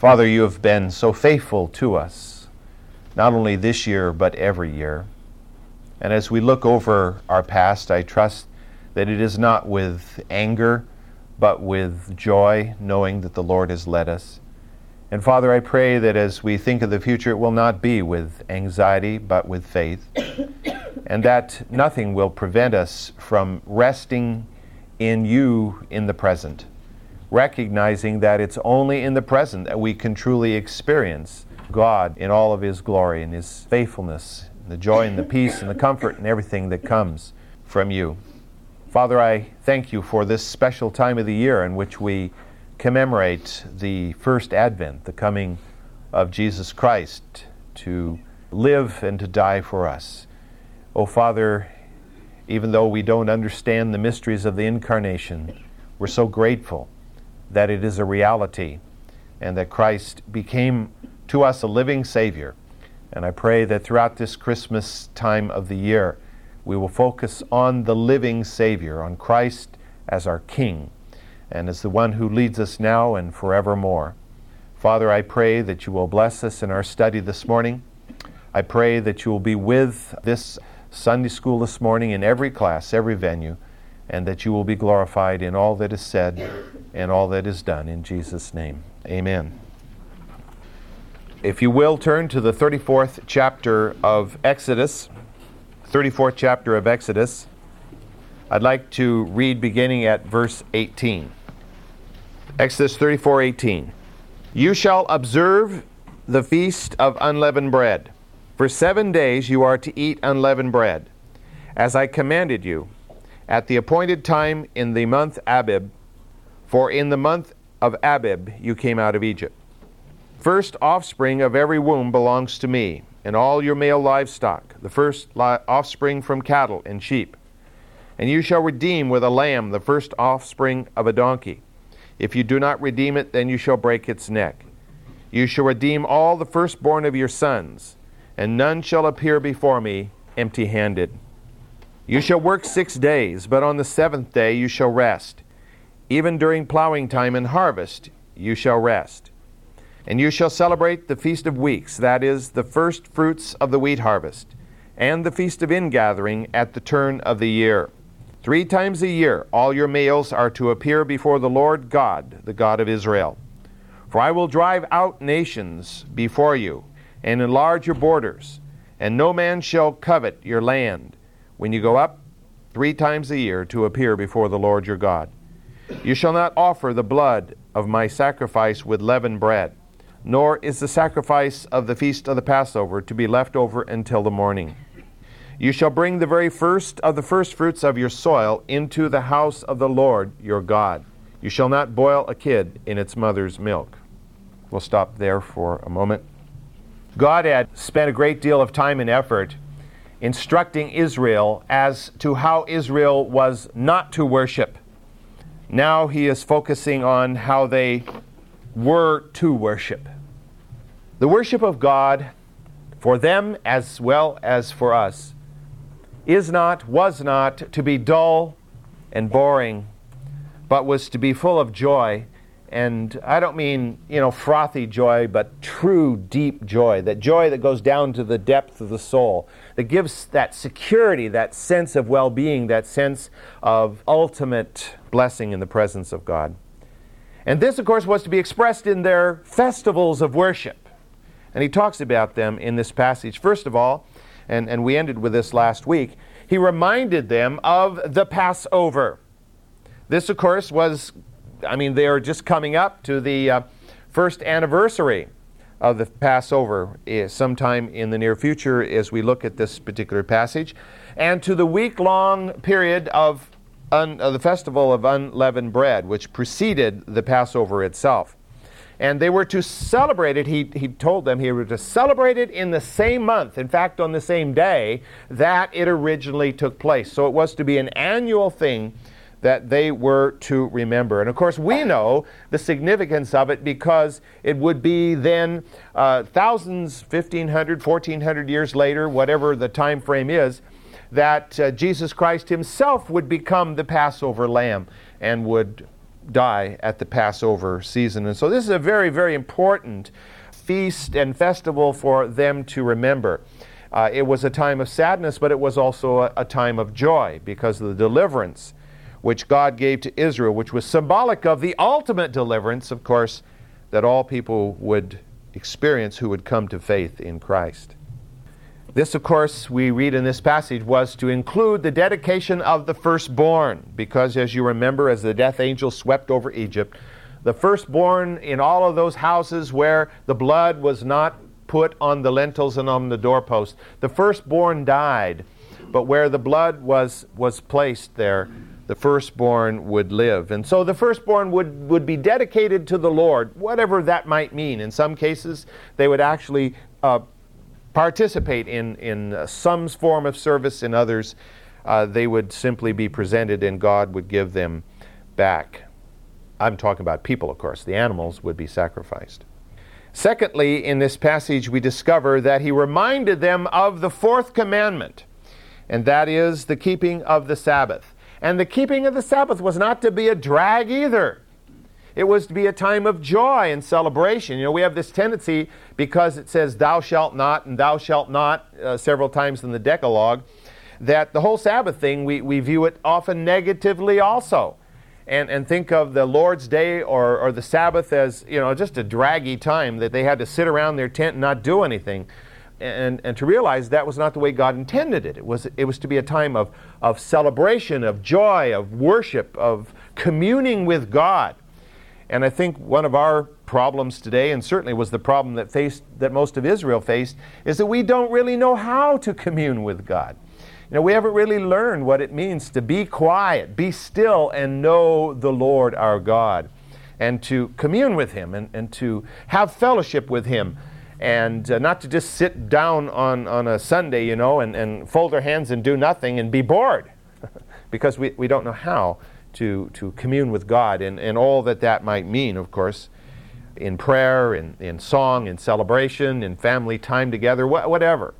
Father, you have been so faithful to us, not only this year, but every year. And as we look over our past, I trust that it is not with anger, but with joy, knowing that the Lord has led us. And Father, I pray that as we think of the future, it will not be with anxiety, but with faith, and that nothing will prevent us from resting in you in the present, recognizing that it's only in the present that we can truly experience God in all of His glory and His faithfulness, the joy and the peace and the comfort and everything that comes from you. Father, I thank you for this special time of the year in which we commemorate the first advent, the coming of Jesus Christ to live and to die for us. Oh, Father, even though we don't understand the mysteries of the incarnation, we're so grateful that it is a reality and that Christ became to us a living Savior. And I pray that throughout this Christmas time of the year, we will focus on the living Savior, on Christ as our King and as the one who leads us now and forevermore. Father, I pray that you will bless us in our study this morning. I pray that you will be with this Sunday school this morning in every class, every venue, and that you will be glorified in all that is said and all that is done. In Jesus' name, amen. If you will, turn to the 34th chapter of Exodus. 34th chapter of Exodus. I'd like to read beginning at verse 18. Exodus 34:18. You shall observe the feast of unleavened bread. For 7 days you are to eat unleavened bread, as I commanded you, at the appointed time in the month Abib, for in the month of Abib you came out of Egypt. First offspring of every womb belongs to me, and all your male livestock, the first offspring from cattle and sheep. And you shall redeem with a lamb the first offspring of a donkey. If you do not redeem it, then you shall break its neck. You shall redeem all the firstborn of your sons, and none shall appear before me empty handed. You shall work six days, but on the seventh day you shall rest. Even during plowing time and harvest you shall rest. And you shall celebrate the Feast of Weeks, that is, the first fruits of the wheat harvest, and the Feast of Ingathering at the turn of the year. Three times a year all your males are to appear before the Lord God, the God of Israel. For I will drive out nations before you, and enlarge your borders, and no man shall covet your land when you go up three times a year to appear before the Lord your God. You shall not offer the blood of my sacrifice with leavened bread, nor is the sacrifice of the feast of the Passover to be left over until the morning. You shall bring the very first of the firstfruits of your soil into the house of the Lord your God. You shall not boil a kid in its mother's milk. We'll stop there for a moment. God had spent a great deal of time and effort instructing Israel as to how Israel was not to worship. Now he is focusing on how they were to worship. The worship of God, for them as well as for us, is not, was not to be dull and boring, but was to be full of joy. And I don't mean, you know, frothy joy, but true, deep joy. That joy that goes down to the depth of the soul, that gives that security, that sense of well being, that sense of ultimate blessing in the presence of God. And this, of course, was to be expressed in their festivals of worship. And he talks about them in this passage. First of all, and, and we ended with this last week, he reminded them of the Passover. This, of course, was, I mean, they are just coming up to the uh, first anniversary of the Passover sometime in the near future as we look at this particular passage, and to the week long period of, un, the festival of unleavened bread, which preceded the Passover itself and they were to celebrate it. He, he told them he were to celebrate it in the same month, in fact, on the same day that it originally took place. So it was to be an annual thing that they were to remember. And of course, we know the significance of it because it would be then uh, thousands, 1500, 1400 years later, whatever the time frame is, that uh, Jesus Christ himself would become the Passover lamb and would die at the Passover season. And so this is a very, very important feast and festival for them to remember. Uh, it was a time of sadness, but it was also a, a time of joy because of the deliverance which God gave to Israel, which was symbolic of the ultimate deliverance, of course, that all people would experience who would come to faith in Christ. This, of course, we read in this passage, was to include the dedication of the firstborn, because as you remember, as the death angel swept over Egypt, the firstborn in all of those houses where the blood was not put on the lintels and on the doorpost, the firstborn died. But where the blood was, was placed there, the firstborn would live. And so the firstborn would, would be dedicated to the Lord, whatever that might mean. In some cases, they would actually uh, participate in, in uh, some form of service, in others, uh, they would simply be presented and God would give them back. I'm talking about people, of course. The animals would be sacrificed. Secondly, in this passage, we discover that he reminded them of the fourth commandment, and that is the keeping of the Sabbath. And the keeping of the Sabbath was not to be a drag either. It was to be a time of joy and celebration. You know, we have this tendency because it says, Thou shalt not and Thou shalt not uh, several times in the Decalogue, that the whole Sabbath thing, we, we view it often negatively also. And, and think of the Lord's Day or, or the Sabbath as, you know, just a draggy time that they had to sit around their tent and not do anything. And, and to realize that was not the way God intended it. It was, it was to be a time of, of celebration, of joy, of worship, of communing with God. And I think one of our problems today, and certainly was the problem that faced that most of Israel faced, is that we don't really know how to commune with God. You know, we haven't really learned what it means to be quiet, be still, and know the Lord our God, and to commune with Him, and, and to have fellowship with Him, and uh, not to just sit down on, on a Sunday, you know, and, and fold our hands and do nothing and be bored, because we, we don't know how to, to commune with God and, and all that that might mean, of course, in prayer, in, in song, in celebration, in family time together, wh- whatever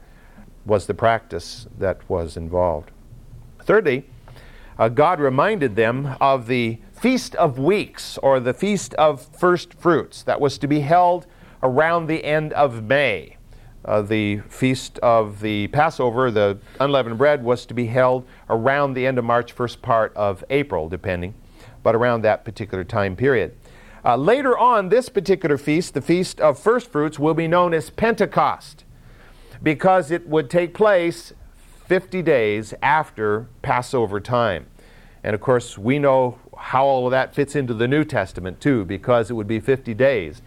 was the practice that was involved. Thirdly, uh, God reminded them of the Feast of Weeks, or the Feast of First Fruits, that was to be held around the end of May. Uh, the feast of the Passover, the unleavened bread, was to be held around the end of March, first part of April, depending, but around that particular time period. Uh, later on, this particular feast, the Feast of First Fruits, will be known as Pentecost because it would take place 50 days after Passover time. And of course, we know how all of that fits into the New Testament too, because it would be 50 days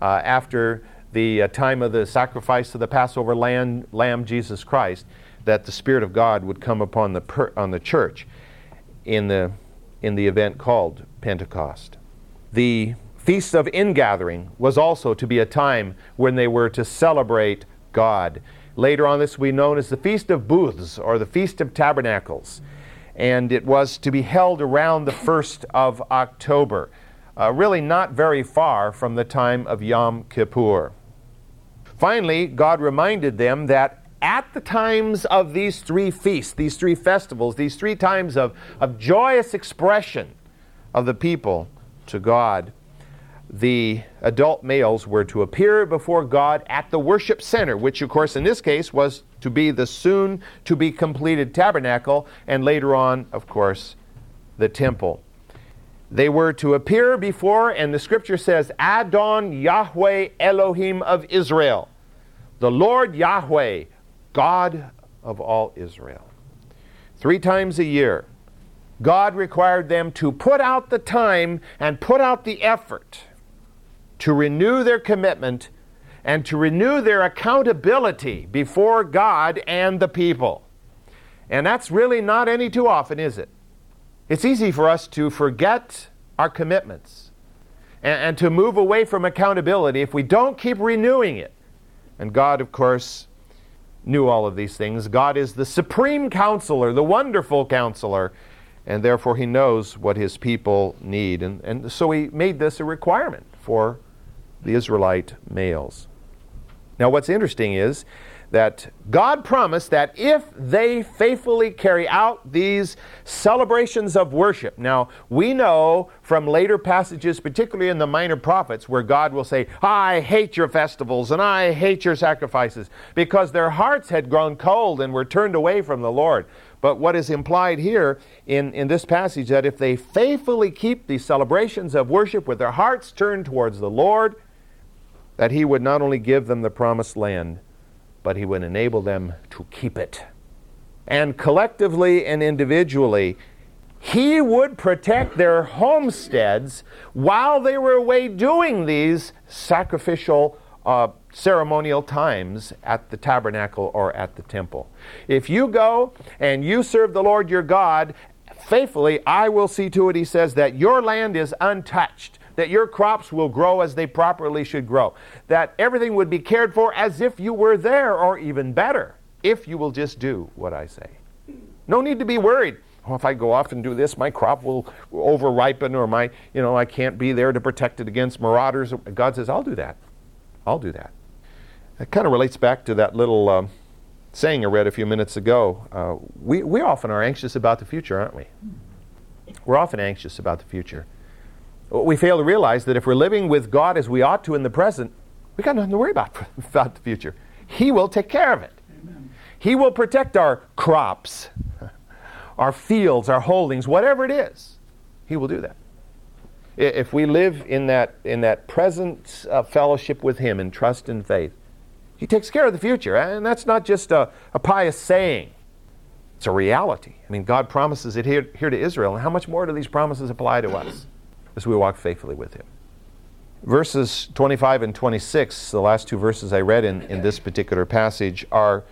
uh, after the uh, time of the sacrifice of the Passover lamb, lamb, Jesus Christ, that the Spirit of God would come upon the, per, on the church in the, in the event called Pentecost. The Feast of Ingathering was also to be a time when they were to celebrate God. Later on, this will be known as the Feast of Booths or the Feast of Tabernacles. And it was to be held around the 1st of October, uh, really not very far from the time of Yom Kippur. Finally, God reminded them that at the times of these three feasts, these three festivals, these three times of, of joyous expression of the people to God, the adult males were to appear before God at the worship center, which, of course, in this case was to be the soon to be completed tabernacle, and later on, of course, the temple. They were to appear before, and the scripture says, Adon Yahweh Elohim of Israel, the Lord Yahweh, God of all Israel. Three times a year, God required them to put out the time and put out the effort to renew their commitment and to renew their accountability before God and the people. And that's really not any too often, is it? It's easy for us to forget our commitments and, and, to move away from accountability if we don't keep renewing it. And God, of course, knew all of these things. God is the supreme counselor, the wonderful counselor, and therefore He knows what His people need. And, and so He made this a requirement for the Israelite males. Now, what's interesting is that God promised that if they faithfully carry out these celebrations of worship. Now, we know from later passages, particularly in the minor prophets, where God will say, I hate your festivals and I hate your sacrifices, because their hearts had grown cold and were turned away from the Lord. But what is implied here in, in this passage that if they faithfully keep these celebrations of worship with their hearts turned towards the Lord, that He would not only give them the promised land, but He would enable them to keep it. And collectively and individually, He would protect their homesteads while they were away doing these sacrificial uh, ceremonial times at the tabernacle or at the temple. If you go and you serve the Lord your God faithfully, I will see to it, he says, that your land is untouched that your crops will grow as they properly should grow, that everything would be cared for as if you were there, or even better, if you will just do what I say. No need to be worried. Oh, if I go off and do this, my crop will over ripen, or my, you know, I can't be there to protect it against marauders. God says, I'll do that. I'll do that. It kind of relates back to that little um, saying I read a few minutes ago. Uh, we, we often are anxious about the future, aren't we? We're often anxious about the future. We fail to realize that if we're living with God as we ought to in the present, we got nothing to worry about about the future. He will take care of it. Amen. He will protect our crops, our fields, our holdings, whatever it is. He will do that. If we live in that in that present uh, fellowship with Him in trust and faith, He takes care of the future, and that's not just a, a pious saying. It's a reality. I mean, God promises it here, here to Israel, and how much more do these promises apply to us? As we walk faithfully with Him. Verses 25 and 26, the last two verses I read in, in this particular passage, are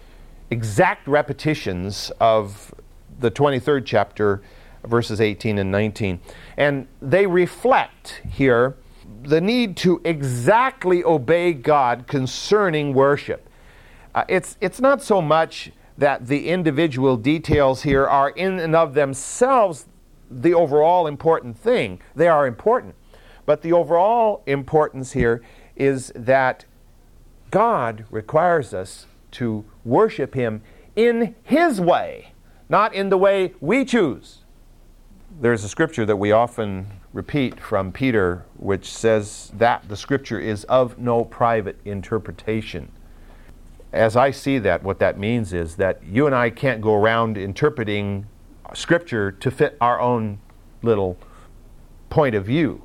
exact repetitions of the 23rd chapter, verses 18 and 19. And they reflect here the need to exactly obey God concerning worship. Uh, it's, it's not so much that the individual details here are in and of themselves the overall important thing. They are important. But the overall importance here is that God requires us to worship Him in His way, not in the way we choose. There's a scripture that we often repeat from Peter, which says that the scripture is of no private interpretation. As I see that, what that means is that you and I can't go around interpreting Scripture to fit our own little point of view,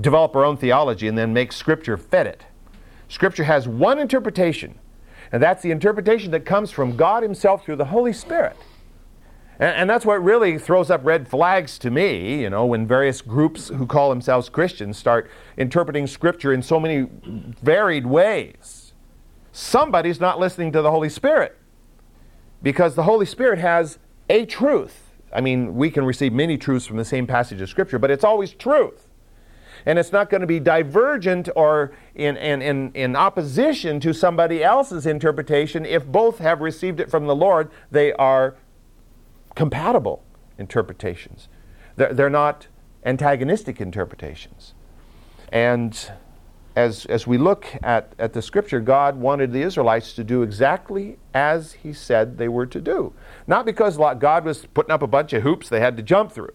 develop our own theology, and then make Scripture fit it. Scripture has one interpretation, and that's the interpretation that comes from God Himself through the Holy Spirit. And, and, that's what really throws up red flags to me, you know, when various groups who call themselves Christians start interpreting Scripture in so many varied ways. Somebody's not listening to the Holy Spirit because the Holy Spirit has a truth. I mean, we can receive many truths from the same passage of Scripture, but it's always truth. And it's not going to be divergent or in, in, in, in opposition to somebody else's interpretation. If both have received it from the Lord, they are compatible interpretations. They're, they're not antagonistic interpretations. And as, as we look at, at the scripture, God wanted the Israelites to do exactly as He said they were to do. Not because God was putting up a bunch of hoops they had to jump through,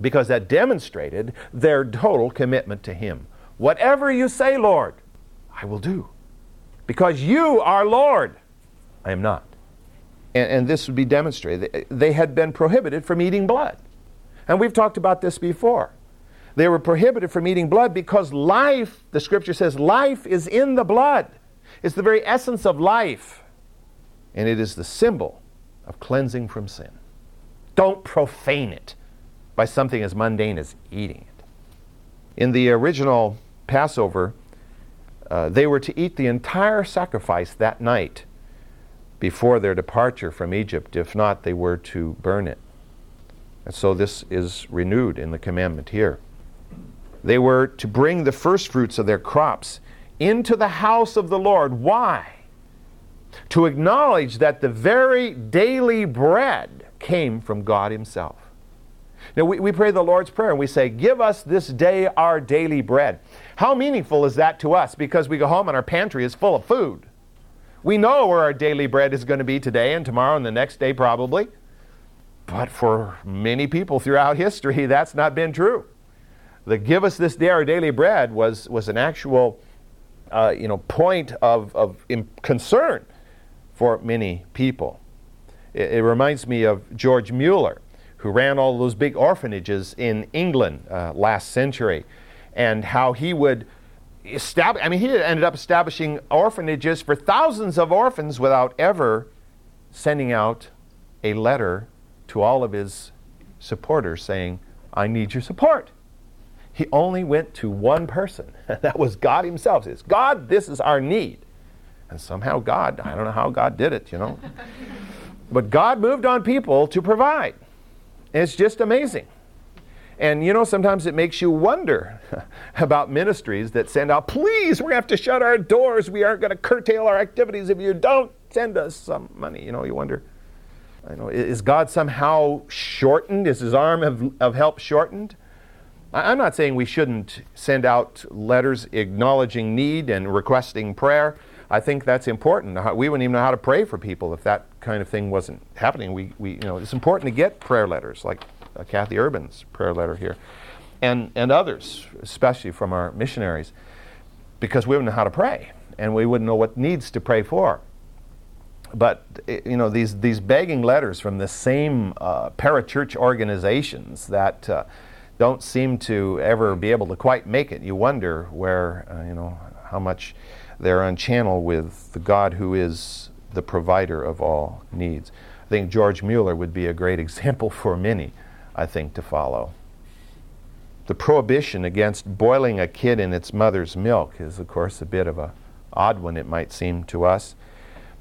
because that demonstrated their total commitment to Him. Whatever you say, Lord, I will do. Because you are Lord, I am not. And, and this would be demonstrated. They had been prohibited from eating blood. And we've talked about this before. They were prohibited from eating blood because life, the scripture says, life is in the blood. It's the very essence of life. And it is the symbol of cleansing from sin. Don't profane it by something as mundane as eating it. In the original Passover, uh, they were to eat the entire sacrifice that night before their departure from Egypt. If not, they were to burn it. And so this is renewed in the commandment here. They were to bring the first fruits of their crops into the house of the Lord. Why? To acknowledge that the very daily bread came from God Himself. Now, we, we pray the Lord's Prayer and we say, Give us this day our daily bread. How meaningful is that to us? Because we go home and our pantry is full of food. We know where our daily bread is going to be today and tomorrow and the next day, probably. But for many people throughout history, that's not been true. The give us this day our daily bread was, was an actual uh, you know, point of, of concern for many people. It, it, reminds me of George Mueller, who ran all those big orphanages in England uh, last century, and how he would establish, I mean, he ended up establishing orphanages for thousands of orphans without ever sending out a letter to all of his supporters saying, I need your support. He only went to one person, and that was God Himself. He says, God, this is our need. And somehow God, I don't know how God did it, you know. but God moved on people to provide. it's just amazing. And you know, sometimes it makes you wonder about ministries that send out, please, we're going to have to shut our doors. We aren't going to curtail our activities if you don't send us some money. You know, you wonder, I know, is God somehow shortened? Is his arm of, of help shortened? I'm not saying we shouldn't send out letters acknowledging need and requesting prayer. I think that's important. We wouldn't even know how to pray for people if that kind of thing wasn't happening. We, we, you know, it's important to get prayer letters, like uh, Kathy Urban's prayer letter here, and, and others, especially from our missionaries, because we wouldn't know how to pray, and we wouldn't know what needs to pray for but you know these these begging letters from the same uh, parachurch organizations that uh, don't seem to ever be able to quite make it. You wonder where uh, you know how much they're on channel with the God who is the provider of all needs. I think George Mueller would be a great example for many, I think, to follow. The prohibition against boiling a kid in its mother's milk is, of course, a bit of a odd one, it might seem to us.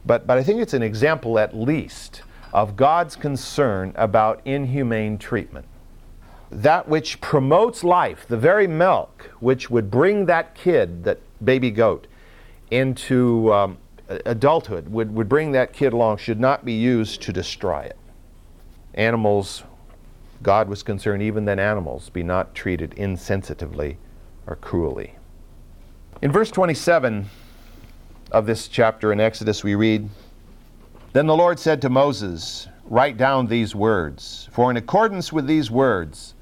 But, but I think it's an example, at least, of God's concern about inhumane treatment. That which promotes life, the very milk which would bring that kid, that baby goat, into um, adulthood, would, would bring that kid along, should not be used to destroy it. Animals, God was concerned even that animals be not treated insensitively or cruelly. In verse 27, of this chapter in Exodus, we read Then the Lord said to Moses, Write down these words, for in accordance with these words,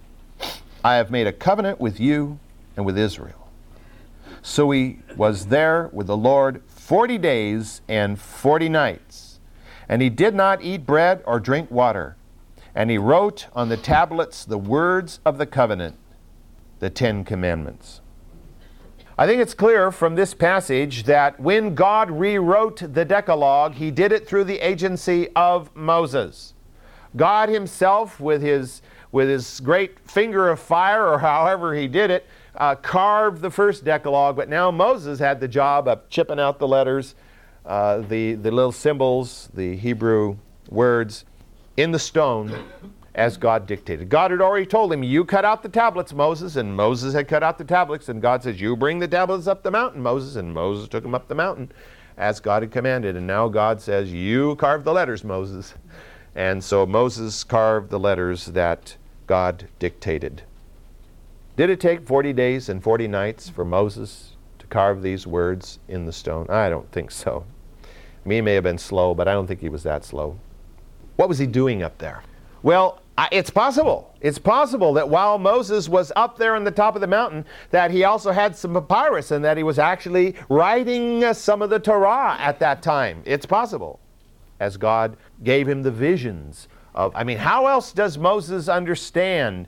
I have made a covenant with you and with Israel. So he was there with the Lord forty days and forty nights, and he did not eat bread or drink water. And he wrote on the tablets the words of the covenant, the Ten Commandments. I think it's clear from this passage that when God rewrote the Decalogue, he did it through the agency of Moses. God himself, with his, with his great finger of fire, or however he did it, uh, carved the first Decalogue, but now Moses had the job of chipping out the letters, uh, the, the little symbols, the Hebrew words in the stone as God dictated. God had already told him, You cut out the tablets, Moses, and Moses had cut out the tablets, and God says, You bring the tablets up the mountain, Moses, and Moses took them up the mountain as God had commanded. And now God says, You carve the letters, Moses. And so Moses carved the letters that God dictated. Did it take 40 days and 40 nights for Moses to carve these words in the stone? I don't think so. Me may have been slow, but I don't think he was that slow. What was he doing up there? Well, it's possible. It's possible that while Moses was up there on the top of the mountain, that he also had some papyrus and that he was actually writing uh, some of the Torah at that time. It's possible, as God gave him the visions I mean, how else does Moses understand?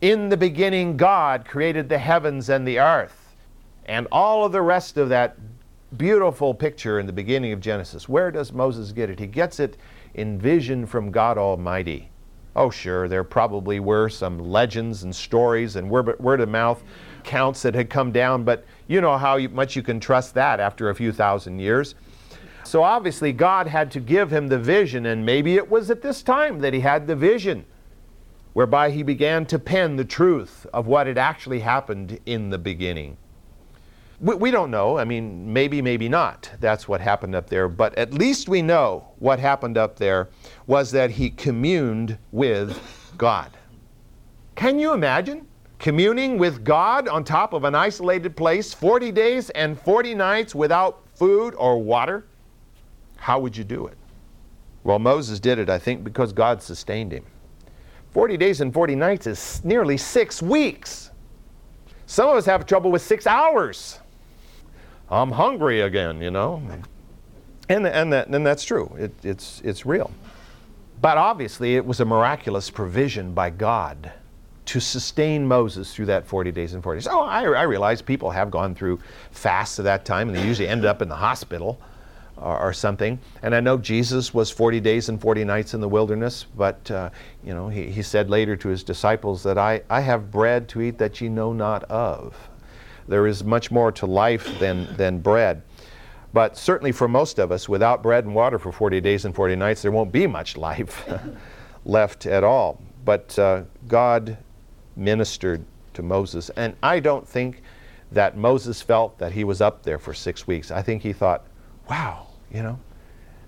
In the beginning, God created the heavens and the earth, and all of the rest of that beautiful picture in the beginning of Genesis. Where does Moses get it? He gets it in vision from God Almighty. Oh, sure, there probably were some legends and stories and word of mouth counts that had come down, but you know how much you can trust that after a few thousand years. So obviously, God had to give him the vision, and maybe it was at this time that he had the vision whereby he began to pen the truth of what had actually happened in the beginning. We, we, don't know. I mean, maybe, maybe not. That's what happened up there. But at least we know what happened up there was that he communed with God. Can you imagine communing with God on top of an isolated place 40 days and 40 nights without food or water? How would you do it? Well, Moses did it, I think, because God sustained him. 40 days and 40 nights is nearly six weeks. Some of us have trouble with six hours. I'm hungry again, you know. And, and, that, and that's true. It, it's, it's real. But obviously, it was a miraculous provision by God to sustain Moses through that 40 days and 40 days. Oh, I, I realize people have gone through fasts at that time, and they usually ended up in the hospital or, or, something. And I know Jesus was 40 days and 40 nights in the wilderness, but uh, you know, he, he said later to his disciples that I, I have bread to eat that ye know not of. There is much more to life than, than bread. But certainly for most of us, without bread and water for 40 days and 40 nights, there won't be much life left at all. But uh, God ministered to Moses. And I don't think that Moses felt that he was up there for six weeks. I think he thought, wow, you know,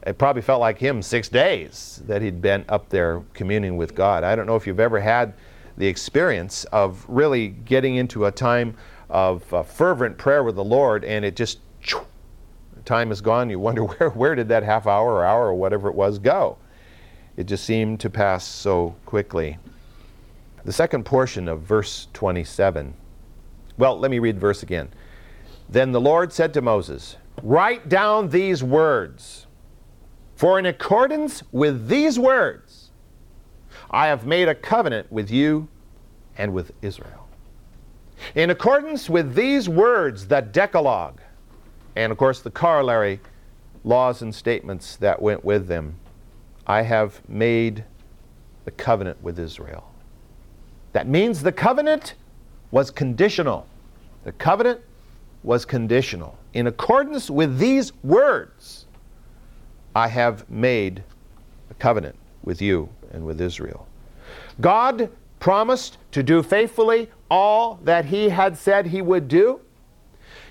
it probably felt like him six days that he'd been up there communing with God. I don't know if you've ever had the experience of really getting into a time of uh, fervent prayer with the Lord and it just, time is gone. You wonder where, where did that half hour or hour or whatever it was go? It just seemed to pass so quickly. The second portion of verse 27. Well, let me read verse again. Then the Lord said to Moses, Write down these words, for in accordance with these words, I have made a covenant with you and with Israel. In accordance with these words, the Decalogue, and of course the corollary laws and statements that went with them, I have made the covenant with Israel. That means the covenant was conditional. The covenant was conditional. In accordance with these words, I have made a covenant with you and with Israel. God promised to do faithfully all that he had said he would do.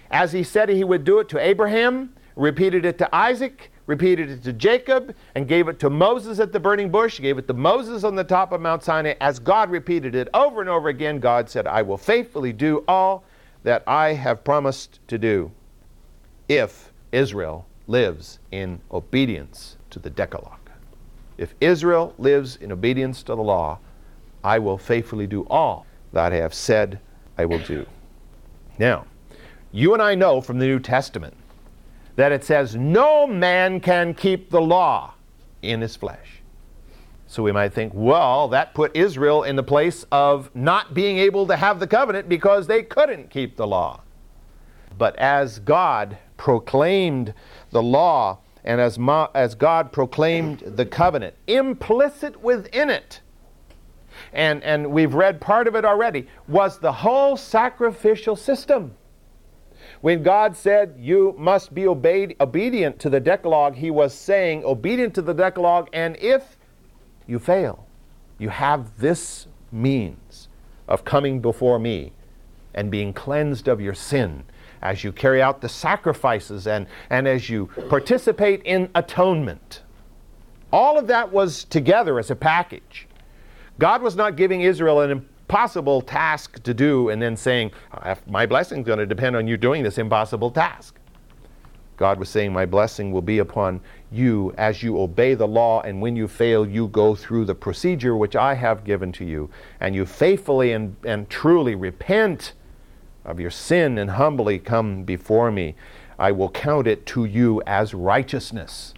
As he said he would do it to Abraham, repeated it to Isaac, repeated it to Jacob, and gave it to Moses at the burning bush, gave it to Moses on the top of Mount Sinai. As God repeated it over and over again, God said, I will faithfully do all that I have promised to do if Israel lives in obedience to the Decalogue. If Israel lives in obedience to the law, I will faithfully do all that I have said I will do. Now, you and I know from the New Testament that it says, No man can keep the law in his flesh. So we might think, well, that put Israel in the place of not being able to have the covenant because they couldn't keep the law. But as God proclaimed the law and as, Ma- as God proclaimed the covenant, implicit within it, and, and we've read part of it already, was the whole sacrificial system. When God said you must be obeyed, obedient to the Decalogue, He was saying, obedient to the Decalogue, and if you fail, you have this means of coming before me and being cleansed of your sin as you carry out the sacrifices and, and as you participate in atonement. All of that was together as a package. God was not giving Israel an impossible task to do and then saying, My blessing is going to depend on you doing this impossible task. God was saying, My blessing will be upon you as you obey the law, and when you fail, you go through the procedure which I have given to you, and you faithfully and, and truly repent of your sin and humbly come before me. I will count it to you as righteousness.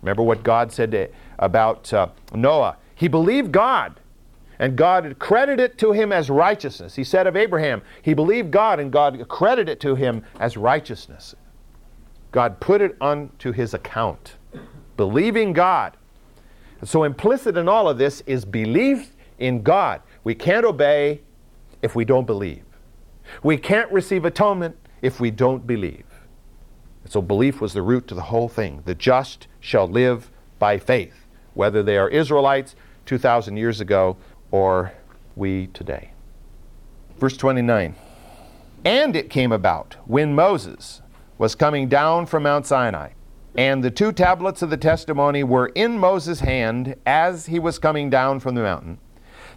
Remember what God said to, about uh, Noah? He believed God and God credited it to him as righteousness. He said of Abraham, he believed God and God credited it to him as righteousness. God put it onto his account. Believing God. So implicit in all of this is belief in God. We can't obey if we don't believe. We can't receive atonement if we don't believe. So belief was the root to the whole thing. The just shall live by faith, whether they are Israelites 2,000 years ago or we today. Verse 29 And it came about when Moses was coming down from Mount Sinai, and the two tablets of the testimony were in Moses' hand as he was coming down from the mountain,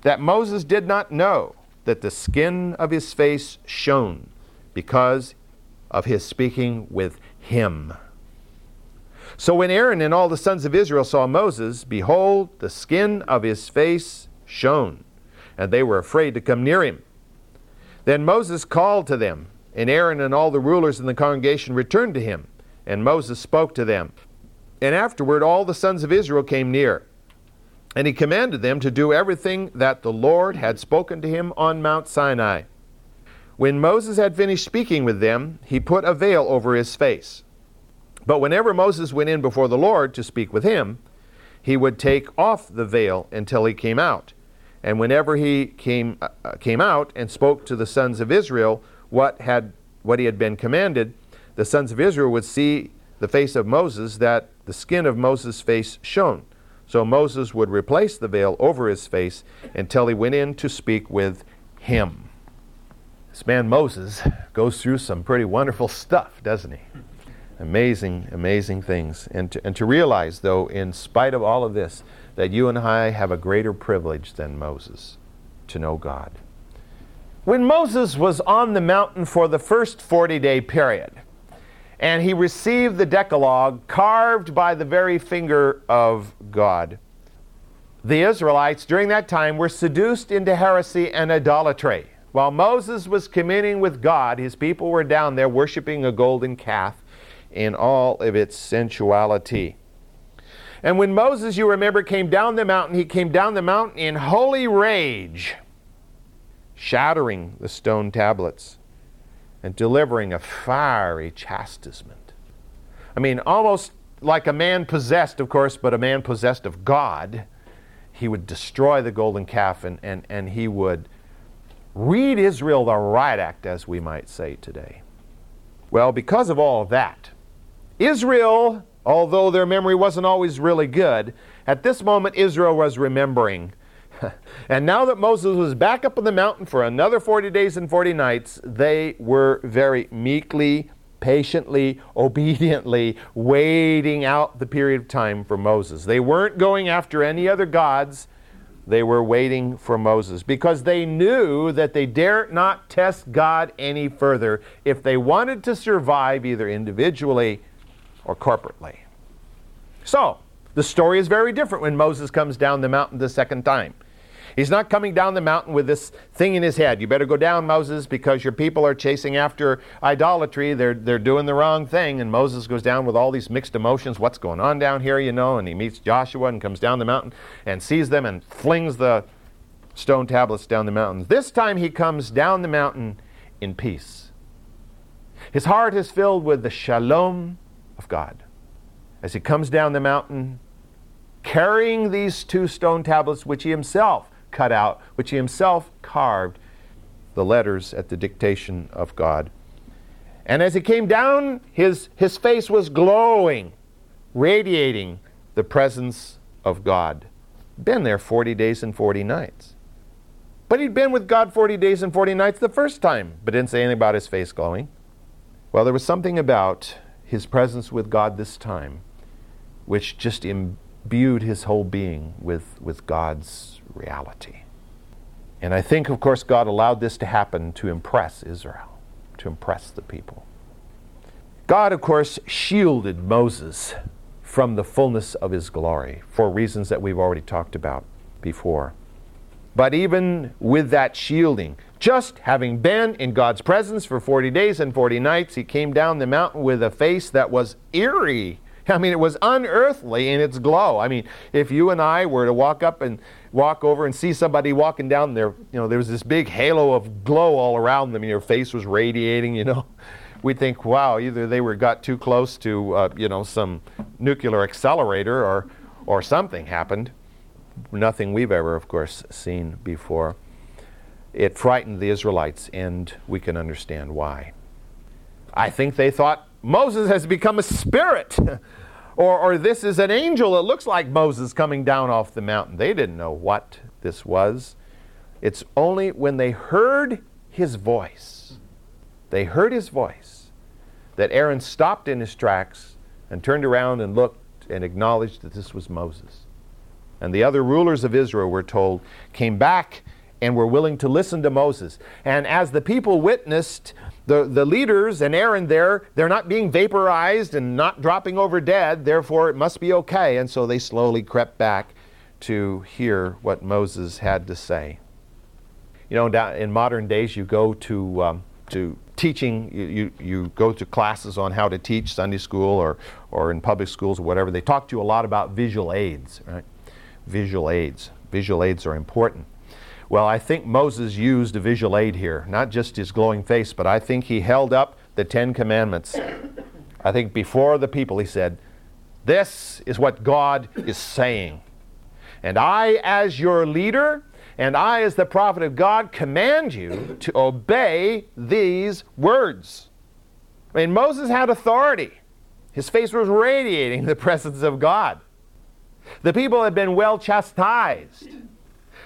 that Moses did not know that the skin of his face shone because of his speaking with him. So when Aaron and all the sons of Israel saw Moses, behold, the skin of his face shone, and they were afraid to come near him. Then Moses called to them, and Aaron and all the rulers in the congregation returned to him, and Moses spoke to them. And afterward all the sons of Israel came near. And he commanded them to do everything that the Lord had spoken to him on Mount Sinai. When Moses had finished speaking with them, he put a veil over his face. But whenever Moses went in before the Lord to speak with him, he would take off the veil until he came out. And whenever he came, uh, came out and spoke to the sons of Israel what, had, what he had been commanded, the sons of Israel would see the face of Moses, that the skin of Moses' face shone. So Moses would replace the veil over his face until he went in to speak with him. This man Moses goes through some pretty wonderful stuff, doesn't he? Amazing, amazing things. And to, and to realize, though, in spite of all of this, that you and I have a greater privilege than Moses to know God. When Moses was on the mountain for the first 40 day period, and he received the Decalogue carved by the very finger of God. The Israelites during that time were seduced into heresy and idolatry. While Moses was communing with God, his people were down there worshiping a golden calf in all of its sensuality. And when Moses, you remember, came down the mountain, he came down the mountain in holy rage, shattering the stone tablets and delivering a fiery chastisement. I mean, almost like a man possessed, of course, but a man possessed of God. He would destroy the golden calf and, and, and he would read Israel the right act, as we might say today. Well, because of all that, Israel, although their memory wasn't always really good, at this moment Israel was remembering and now that Moses was back up on the mountain for another 40 days and 40 nights, they were very meekly, patiently, obediently waiting out the period of time for Moses. They weren't going after any other gods. They were waiting for Moses because they knew that they dared not test God any further if they wanted to survive either individually or corporately. So, the story is very different when Moses comes down the mountain the second time. He's not coming down the mountain with this thing in his head. You better go down, Moses, because your people are chasing after idolatry. They're, they're doing the wrong thing. And Moses goes down with all these mixed emotions. What's going on down here, you know? And he meets Joshua and comes down the mountain and sees them and flings the stone tablets down the mountain. This time he comes down the mountain in peace. His heart is filled with the shalom of God. As he comes down the mountain, carrying these two stone tablets, which he himself cut out, which he himself carved the letters at the dictation of God. And as he came down, his, his face was glowing, radiating the presence of God. Been there 40 days and 40 nights. But he'd been with God 40 days and 40 nights the first time, but didn't say anything about his face glowing. Well, there was something about his presence with God this time which just imbued his whole being with, with God's reality. And I think, of course, God allowed this to happen to impress Israel, to impress the people. God, of course, shielded Moses from the fullness of his glory for reasons that we've already talked about before. But even with that shielding, just having been in God's presence for 40 days and 40 nights, he came down the mountain with a face that was eerie I mean, it was unearthly in its glow. I mean, if you and I were to walk up and walk over and see somebody walking down there, you know, there was this big halo of glow all around them, and your face was radiating, you know. We'd think, wow, either they were got too close to, uh, you know, some nuclear accelerator or, or something happened. Nothing we've ever, of course, seen before. It frightened the Israelites, and we can understand why. I think they thought Moses has become a spirit. or, or this is an angel It looks like Moses coming down off the mountain. They didn't know what this was. It's only when they heard his voice, they heard his voice, that Aaron stopped in his tracks and turned around and looked and acknowledged that this was Moses. And the other rulers of Israel, were told, came back and were willing to listen to Moses. And as the people witnessed the, the leaders and Aaron there, they're not being vaporized and not dropping over dead, therefore it must be okay. And so they slowly crept back to hear what Moses had to say. You know, in modern days, you go to, um, to teaching, you, you, you, go to classes on how to teach Sunday school or, or in public schools or whatever. They talk to you a lot about visual aids, right? Visual aids. Visual aids are important. Well, I think Moses used a visual aid here, not just his glowing face, but I think he held up the Ten Commandments. I think before the people he said, This is what God is saying. And I, as your leader, and I, as the prophet of God, command you to obey these words. I mean, Moses had authority. His face was radiating the presence of God. The people had been well chastised.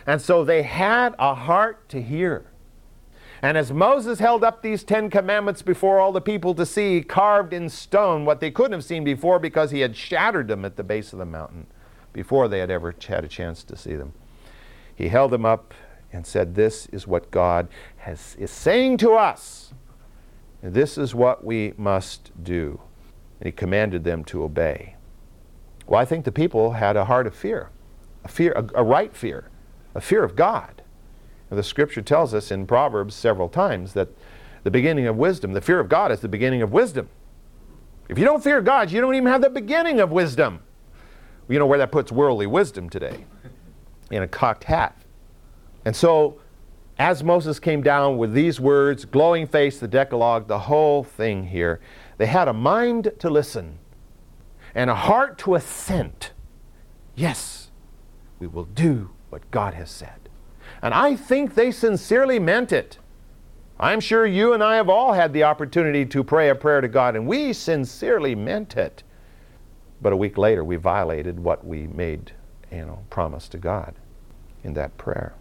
And so they had a heart to hear. And as Moses held up these Ten Commandments before all the people to see, carved in stone, what they couldn't have seen before because he had shattered them at the base of the mountain before they had ever had a chance to see them, he held them up and said, This is what God has, is saying to us. This is what we must do. And he commanded them to obey. Well, I think the people had a heart of fear, a fear, a, a right fear a fear of God. And the scripture tells us in Proverbs several times that the beginning of wisdom, the fear of God is the beginning of wisdom. If you don't fear God, you don't even have the beginning of wisdom. You know where that puts worldly wisdom today? In a cocked hat. And so, as Moses came down with these words, glowing face, the Decalogue, the whole thing here, they had a mind to listen and a heart to assent. Yes, we will do what God has said. And I think they sincerely meant it. I'm sure you and I have all had the opportunity to pray a prayer to God, and we sincerely meant it. But a week later, we violated what we made, you know, promise to God in that prayer.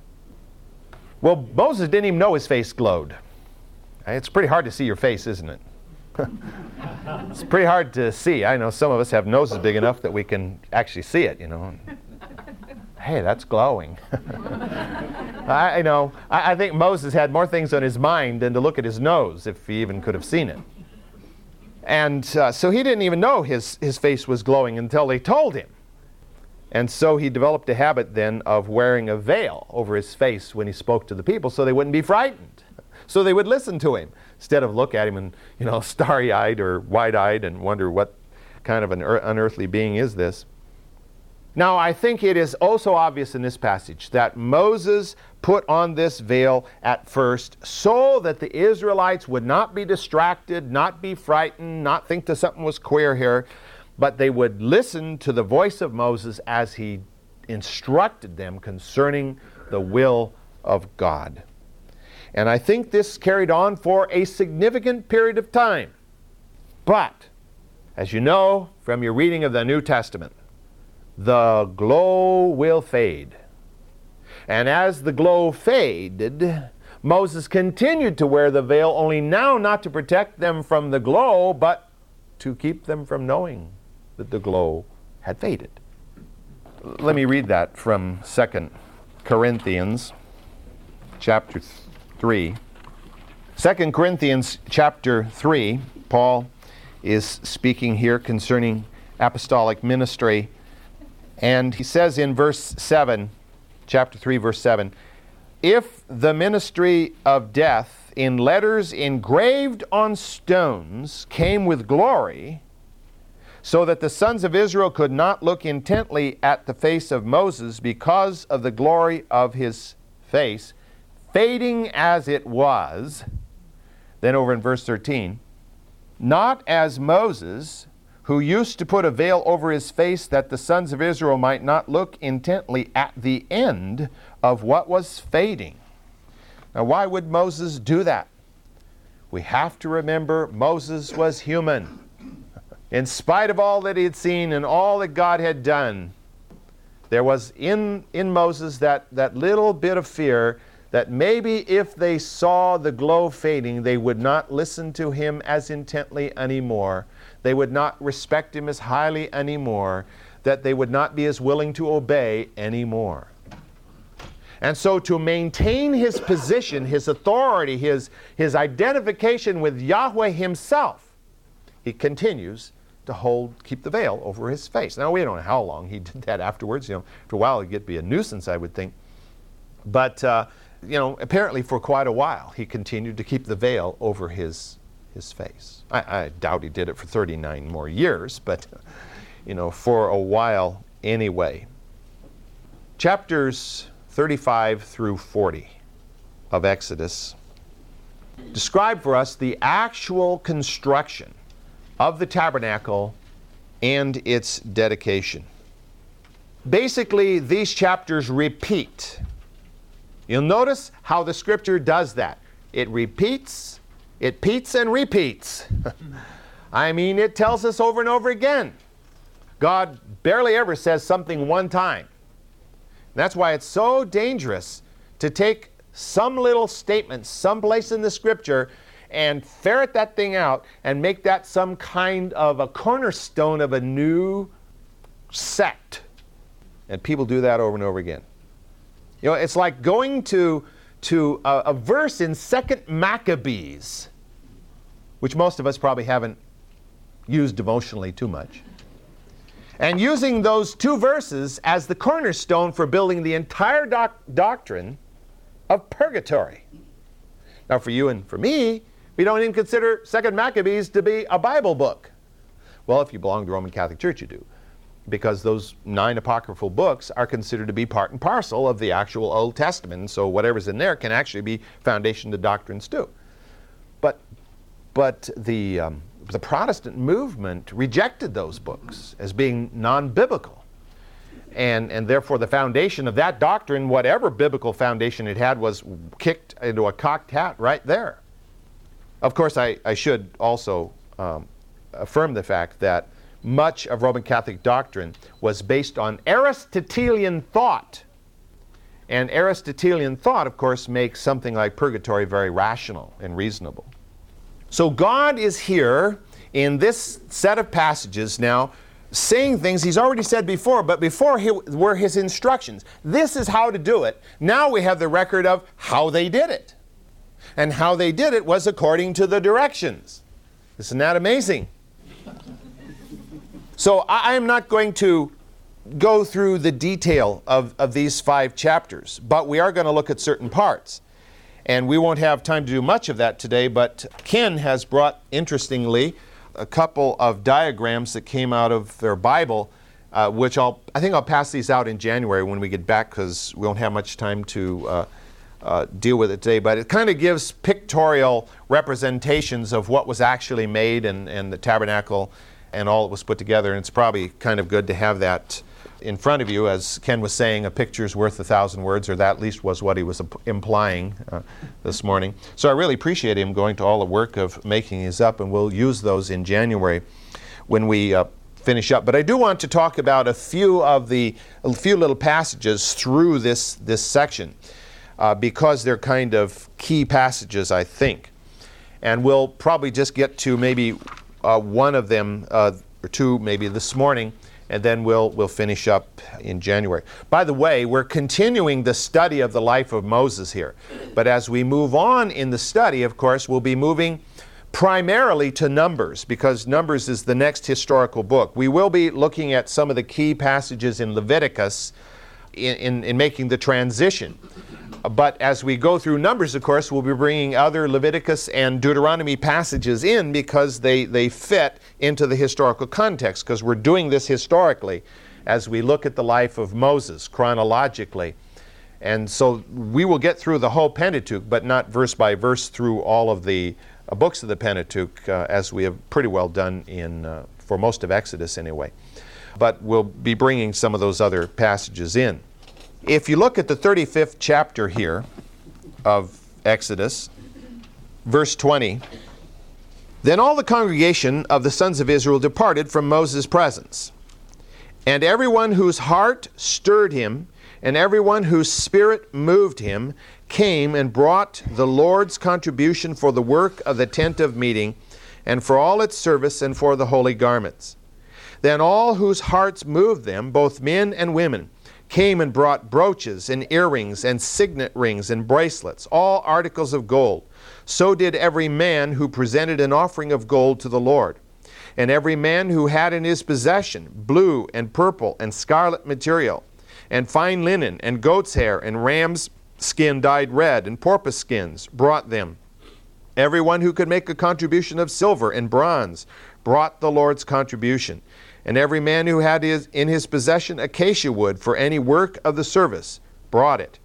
Well, Moses didn't even know his face glowed. It's pretty hard to see your face, isn't it? it's pretty hard to see. I know some of us have noses big enough that we can actually see it, you know hey, that's glowing. I, I, know. I, I, think Moses had more things on his mind than to look at his nose, if he even could have seen it. And uh, so he didn't even know his, his face was glowing until they told him. And so he developed a habit then of wearing a veil over his face when he spoke to the people so they wouldn't be frightened. So they would listen to him instead of look at him and, you know, starry eyed or wide eyed and wonder what kind of an unearthly being is this. Now, I think it is also obvious in this passage that Moses put on this veil at first so that the Israelites would not be distracted, not be frightened, not think that something was queer here, but they would listen to the voice of Moses as he instructed them concerning the will of God. And I think this carried on for a significant period of time. But, as you know from your reading of the New Testament, the glow will fade. And as the glow faded, Moses continued to wear the veil, only now not to protect them from the glow, but to keep them from knowing that the glow had faded. Let me read that from 2 Corinthians chapter 3. 2 Corinthians chapter 3, Paul is speaking here concerning apostolic ministry and he says in verse 7, chapter 3, verse 7, if the ministry of death in letters engraved on stones came with glory, so that the sons of Israel could not look intently at the face of Moses because of the glory of his face, fading as it was. Then over in verse 13, not as Moses, who used to put a veil over his face that the sons of Israel might not look intently at the end of what was fading. Now, why would Moses do that? We have to remember Moses was human. In spite of all that he had seen and all that God had done, there was in, in Moses that, that little bit of fear that maybe if they saw the glow fading, they would not listen to him as intently anymore they would not respect him as highly anymore, that they would not be as willing to obey anymore. And so, to maintain his position, his authority, his, his identification with Yahweh himself, he continues to hold, keep the veil over his face. Now, we don't know how long he did that afterwards. You know, after a while, it'd be a nuisance, I would think. But, uh, you know, apparently for quite a while, he continued to keep the veil over his, his face. I, I doubt he did it for 39 more years, but, you know, for a while anyway. Chapters 35 through 40 of Exodus describe for us the actual construction of the tabernacle and its dedication. Basically, these chapters repeat. You'll notice how the scripture does that. It repeats, it repeats and repeats. I mean, it tells us over and over again. God barely ever says something one time. That's why it's so dangerous to take some little statement someplace in the scripture and ferret that thing out and make that some kind of a cornerstone of a new sect. And people do that over and over again. You know, it's like going to, to a, a verse in Second Maccabees, which most of us probably haven't used devotionally too much and using those two verses as the cornerstone for building the entire doc- doctrine of purgatory. Now, for you and for me, we don't even consider Second Maccabees to be a Bible book. Well, if you belong to the Roman Catholic Church, you do, because those nine apocryphal books are considered to be part and parcel of the actual Old Testament. So whatever's in there can actually be foundation to doctrines too. But, but the um, the Protestant movement rejected those books as being non biblical. And, and therefore, the foundation of that doctrine, whatever biblical foundation it had, was kicked into a cocked hat right there. Of course, I, I should also um, affirm the fact that much of Roman Catholic doctrine was based on Aristotelian thought. And Aristotelian thought, of course, makes something like purgatory very rational and reasonable. So God is here in this set of passages now saying things he's already said before, but before he, were his instructions. This is how to do it. Now we have the record of how they did it. And how they did it was according to the directions. Isn't that amazing? So I am not going to go through the detail of, of these five chapters, but we are going to look at certain parts. And we won't have time to do much of that today, but Ken has brought, interestingly, a couple of diagrams that came out of their Bible, uh, which I'll, I think I'll pass these out in January when we get back because we won't have much time to uh, uh, deal with it today. But it kind of gives pictorial representations of what was actually made and, and the tabernacle and all that was put together. And it's probably kind of good to have that in front of you, as Ken was saying, a picture is worth a thousand words, or that at least was what he was implying uh, this morning. So I really appreciate him going to all the work of making these up, and we'll use those in January when we uh, finish up. But I do want to talk about a few of the a few little passages through this this section uh, because they're kind of key passages, I think, and we'll probably just get to maybe uh, one of them uh, or two maybe this morning and then we'll, we'll finish up in January. By the way, we're continuing the study of the life of Moses here. But as we move on in the study, of course, we'll be moving primarily to Numbers because Numbers is the next historical book. We will be looking at some of the key passages in Leviticus in, in, in making the transition. But as we go through Numbers, of course, we'll be bringing other Leviticus and Deuteronomy passages in because they, they fit into the historical context, because we're doing this historically as we look at the life of Moses chronologically. And so we will get through the whole Pentateuch, but not verse by verse through all of the uh, books of the Pentateuch, uh, as we have pretty well done in, uh, for most of Exodus anyway. But we'll be bringing some of those other passages in. If you look at the 35th chapter here of Exodus, verse 20, then all the congregation of the sons of Israel departed from Moses' presence. And everyone whose heart stirred him, and everyone whose spirit moved him, came and brought the Lord's contribution for the work of the tent of meeting, and for all its service, and for the holy garments. Then all whose hearts moved them, both men and women, came and brought brooches and earrings and signet rings and bracelets, all articles of gold. So did every man who presented an offering of gold to the Lord. And every man who had in his possession blue and purple and scarlet material, and fine linen, and goat's hair, and ram's skin dyed red, and porpoise skins, brought them. Everyone who could make a contribution of silver and bronze brought the Lord's contribution. And every man who had his, in his possession acacia wood for any work of the service brought it.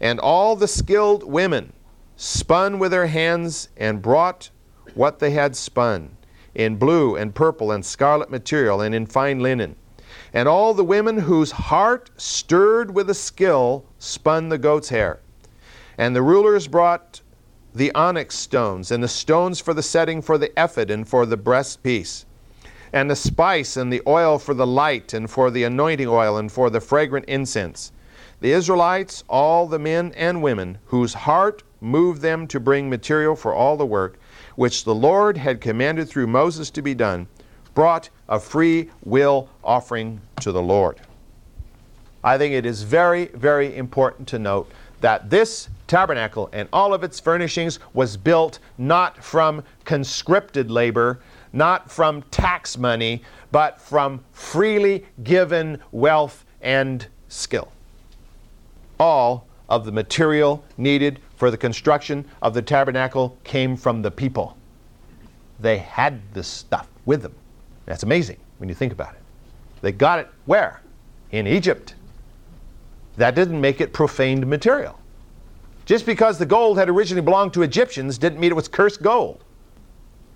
And all the skilled women spun with their hands and brought what they had spun in blue and purple and scarlet material and in fine linen. And all the women whose heart stirred with a skill spun the goat's hair. And the rulers brought the onyx stones and the stones for the setting for the ephod and for the breastpiece and the spice and the oil for the light and for the anointing oil and for the fragrant incense. The Israelites, all the men and women whose heart moved them to bring material for all the work which the Lord had commanded through Moses to be done, brought a free will offering to the Lord. I think it is very, very important to note that this tabernacle and all of its furnishings was built not from conscripted labor, not from tax money, but from freely given wealth and skill. All of the material needed for the construction of the tabernacle came from the people. They had this stuff with them. That's amazing when you think about it. They got it where? In Egypt. That didn't make it profaned material. Just because the gold had originally belonged to Egyptians didn't mean it was cursed gold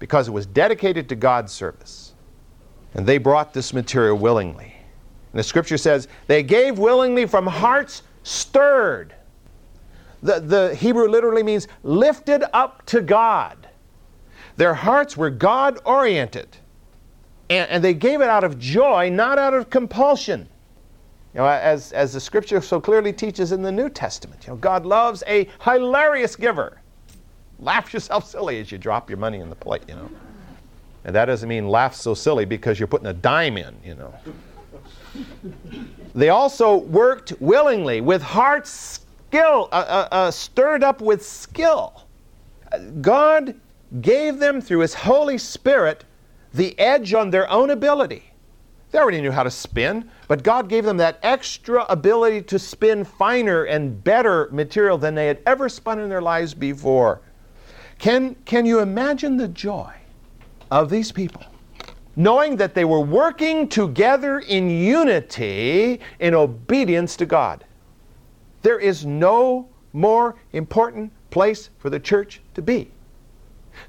because it was dedicated to God's service. And they brought this material willingly. And the scripture says, they gave willingly from hearts stirred. The, the Hebrew literally means lifted up to God. Their hearts were God oriented. And, and, they gave it out of joy, not out of compulsion. You know, as, as the scripture so clearly teaches in the New Testament, you know, God loves a hilarious giver. Laugh yourself silly as you drop your money in the plate, you know. And that doesn't mean laugh so silly because you're putting a dime in, you know. they also worked willingly with heart skill, uh, uh, uh, stirred up with skill. God gave them through His Holy Spirit the edge on their own ability. They already knew how to spin, but God gave them that extra ability to spin finer and better material than they had ever spun in their lives before. Can, can you imagine the joy of these people? Knowing that they were working together in unity in obedience to God. There is no more important place for the church to be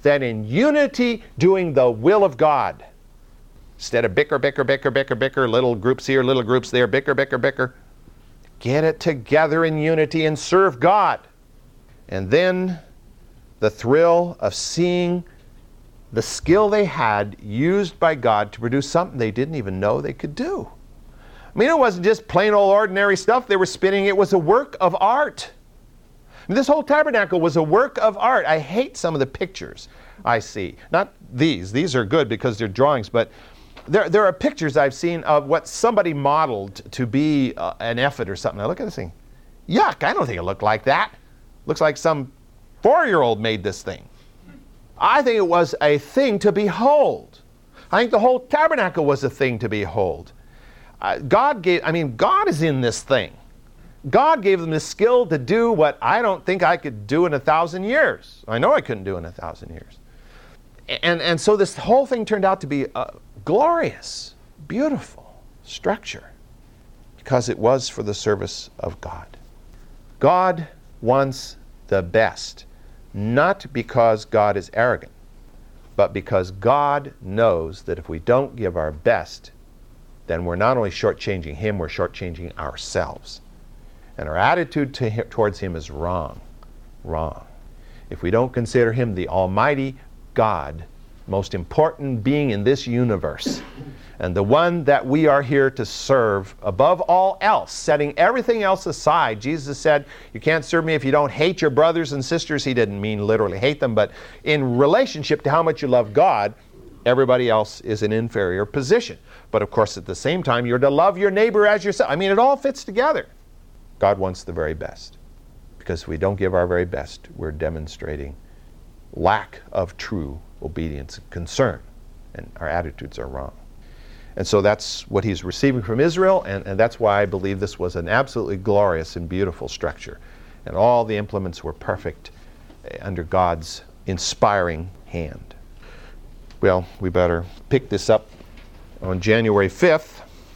than in unity doing the will of God. Instead of bicker, bicker, bicker, bicker, bicker, little groups here, little groups there, bicker, bicker, bicker. Get it together in unity and serve God. And then the thrill of seeing the skill they had used by God to produce something they didn't even know they could do. I mean, it wasn't just plain old ordinary stuff they were spinning, it was a work of art. Mean, this whole tabernacle was a work of art. I hate some of the pictures I see. Not these, these are good because they're drawings, but there, there are pictures I've seen of what somebody modeled to be uh, an ephod or something. I look at this thing. Yuck, I don't think it looked like that. Looks like some four year old made this thing. I think it was a thing to behold. I think the whole tabernacle was a thing to behold. Uh, God gave, I mean, God is in this thing. God gave them the skill to do what I don't think I could do in a thousand years. I know I couldn't do in a thousand years. And, and so this whole thing turned out to be a glorious, beautiful structure because it was for the service of God. God wants the best not because God is arrogant, but because God knows that if we don't give our best, then we're not only shortchanging Him, we're shortchanging ourselves. And our attitude to him, towards Him is wrong. Wrong. If we don't consider Him the Almighty God, most important being in this universe, and the one that we are here to serve above all else, setting everything else aside. Jesus said, You can't serve me if you don't hate your brothers and sisters. He didn't mean literally hate them, but in relationship to how much you love God, everybody else is an inferior position. But of course, at the same time, you're to love your neighbor as yourself. I mean, it all fits together. God wants the very best. Because if we don't give our very best, we're demonstrating lack of true obedience and concern, and our attitudes are wrong. And so that's what he's receiving from Israel, and, and that's why I believe this was an absolutely glorious and beautiful structure. And all the implements were perfect eh, under God's inspiring hand. Well, we better pick this up on January 5th